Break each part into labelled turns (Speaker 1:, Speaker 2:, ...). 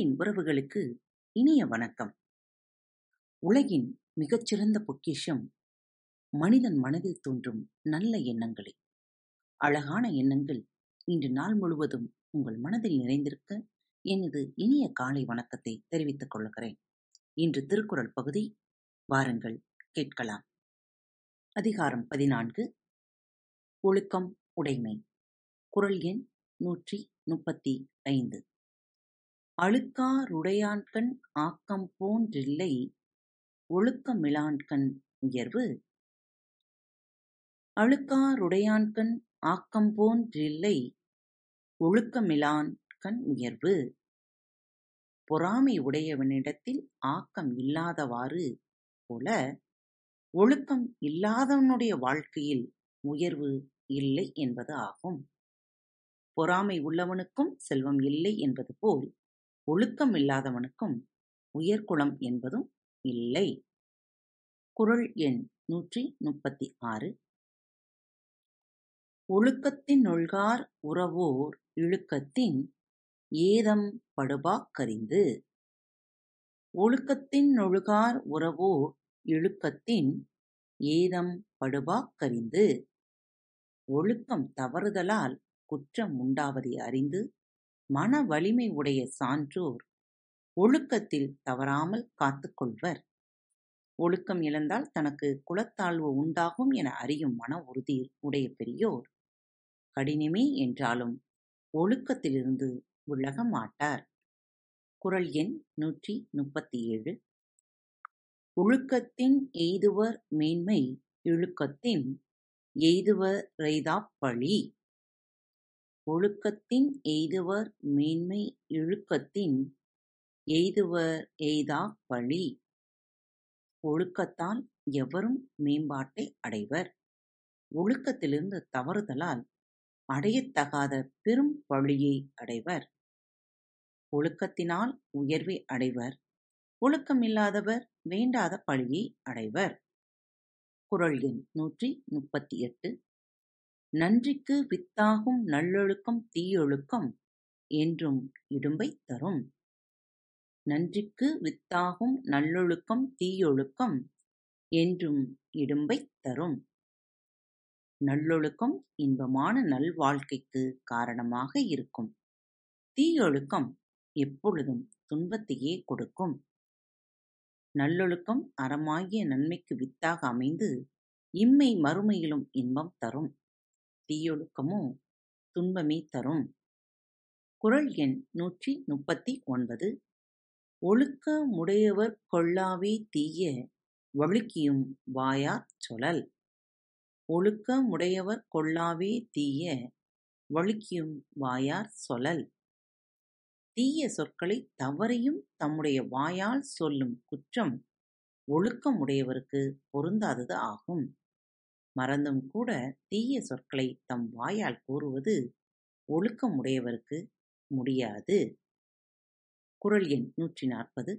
Speaker 1: அன்பின் உறவுகளுக்கு இனிய வணக்கம் உலகின் மிகச்சிறந்த பொக்கிஷம் மனிதன் மனதில் தோன்றும் நல்ல எண்ணங்களே அழகான எண்ணங்கள் இன்று நாள் முழுவதும் உங்கள் மனதில் நிறைந்திருக்க எனது இனிய காலை வணக்கத்தை தெரிவித்துக் கொள்கிறேன் இன்று திருக்குறள் பகுதி வாருங்கள் கேட்கலாம் அதிகாரம் பதினான்கு ஒழுக்கம் உடைமை குரல் எண் நூற்றி முப்பத்தி ஐந்து அழுக்காருடையான்கண் ஆக்கம் போன்றில்லை ஒழுக்கமிலான்கண் உயர்வு. அழுக்காருடையான்கண் ஆக்கம் போன்றில்லை ஒழுக்கமிலான்கண் உயர்வு. பொறாமை உடையவனிடத்தில் ஆக்கம் இல்லாதவாறு போல, ஒழுக்கம் இல்லாதவனுடைய வாழ்க்கையில் உயர்வு இல்லை என்பது ஆகும். பொறாமை உள்ளவனுக்கும் செல்வம் இல்லை என்பது போல், ஒழுக்கம் இல்லாதவனுக்கும் உயர்குலம் என்பதும் இல்லை குரல் எண் நூற்றி முப்பத்தி ஆறு ஒழுக்கத்தின் ஒழுக்கத்தினொழ்கார் உறவோர் இழுக்கத்தின் ஏதம் படுபாக்கறிந்து ஒழுக்கத்தினொழுகார் உறவோ இழுக்கத்தின் ஏதம் படுபாக்கறிந்து ஒழுக்கம் தவறுதலால் குற்றம் உண்டாவதை அறிந்து மன வலிமை உடைய சான்றோர் ஒழுக்கத்தில் தவறாமல் காத்துக்கொள்வர் ஒழுக்கம் இழந்தால் தனக்கு குலத்தாழ்வு உண்டாகும் என அறியும் மன உறுதி உடைய பெரியோர் கடினமே என்றாலும் ஒழுக்கத்திலிருந்து விலக மாட்டார் குரல் எண் நூற்றி முப்பத்தி ஏழு ஒழுக்கத்தின் எய்துவர் மேன்மை இழுக்கத்தின் எய்துவரைதா ரெய்தாப் பழி ஒழுக்கத்தின் எய்துவர் மேன்மை இழுக்கத்தின் எய்துவர் எய்தா பழி. ஒழுக்கத்தால் எவரும் மேம்பாட்டை அடைவர் ஒழுக்கத்திலிருந்து தவறுதலால் அடையத்தகாத பெரும் பழியை அடைவர். ஒழுக்கத்தினால் உயர்வை அடைவர் ஒழுக்கமில்லாதவர் வேண்டாத பழியை அடைவர். குரல் எண் நூற்றி எட்டு நன்றிக்கு வித்தாகும் நல்லொழுக்கம் தீயொழுக்கம் என்றும் இடும்பை தரும். நன்றிக்கு வித்தாகும் நல்லொழுக்கம் தீயொழுக்கம் என்றும் இடும்பை தரும். நல்லொழுக்கம் இன்பமான நல்வாழ்க்கைக்கு காரணமாக இருக்கும். தீயொழுக்கம் எப்பொழுதும் துன்பத்தையே கொடுக்கும். நல்லொழுக்கம் அறமாகிய நன்மைக்கு வித்தாக அமைந்து இம்மை மறுமையிலும் இன்பம் தரும். தீயொழுக்கமும் துன்பமே தரும் குரல் எண் நூற்றி முப்பத்தி ஒன்பது ஒழுக்க முடையவர் கொள்ளாவே தீய வழுக்கியும் வாயா சொலல் ஒழுக்க முடையவர் கொள்ளாவே தீய வழுக்கியும் வாயார் சொலல் தீய சொற்களை தவறையும் தம்முடைய வாயால் சொல்லும் குற்றம் ஒழுக்கமுடையவருக்கு பொருந்தாதது ஆகும் மறந்தும் கூட தீய சொற்களை தம் வாயால் கூறுவது உடையவருக்கு முடியாது. குரல் எண் நூற்றி நாற்பது.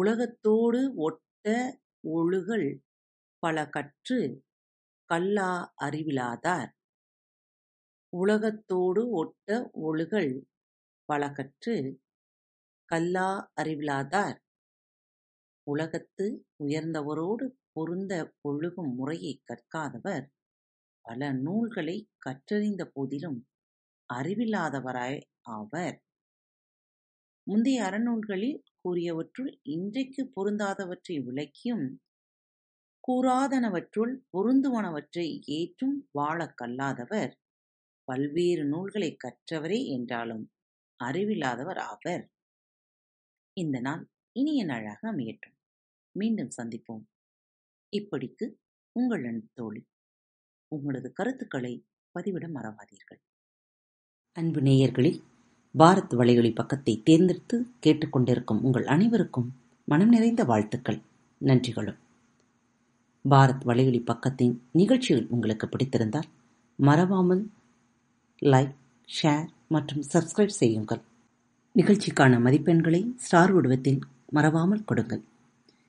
Speaker 1: உலகத்தோடு ஒட்ட ஒழுகல் பல கற்று கல்லா அறிவிலாதார் உலகத்தோடு ஒட்ட ஒழுகல் பல கற்று கல்லா அறிவிலாதார் உலகத்து உயர்ந்தவரோடு பொருந்த பொழுகும் முறையைக் கற்காதவர், பல நூல்களை கற்றறிந்த போதிலும் அறிவில்லாதவராய் ஆவர். முந்தைய அறநூல்களில் கூறியவற்றுள் இன்றைக்கு பொருந்தாதவற்றை விளக்கியும் கூறாதனவற்றுள் பொருந்துவனவற்றை ஏற்றும் வாழக் கல்லாதவர், பல்வேறு நூல்களைக் கற்றவரே என்றாலும் அறிவில்லாதவர் ஆவர். இந்த நாள் இனிய நாளாக அமையட்டும். மீண்டும் சந்திப்போம். இப்படிக்கு உங்கள் அன்பு தோழி உங்களது கருத்துக்களை பதிவிட மறவாதீர்கள்
Speaker 2: அன்பு நேயர்களில் பாரத் வலையொலி பக்கத்தை தேர்ந்தெடுத்து கேட்டுக்கொண்டிருக்கும் உங்கள் அனைவருக்கும் மனம் நிறைந்த வாழ்த்துக்கள் நன்றிகளும் பாரத் வலையொலி பக்கத்தின் நிகழ்ச்சிகள் உங்களுக்கு பிடித்திருந்தால் மறவாமல் லைக் ஷேர் மற்றும் சப்ஸ்கிரைப் செய்யுங்கள் நிகழ்ச்சிக்கான மதிப்பெண்களை ஸ்டார் உடவத்தில் மறவாமல் கொடுங்கள்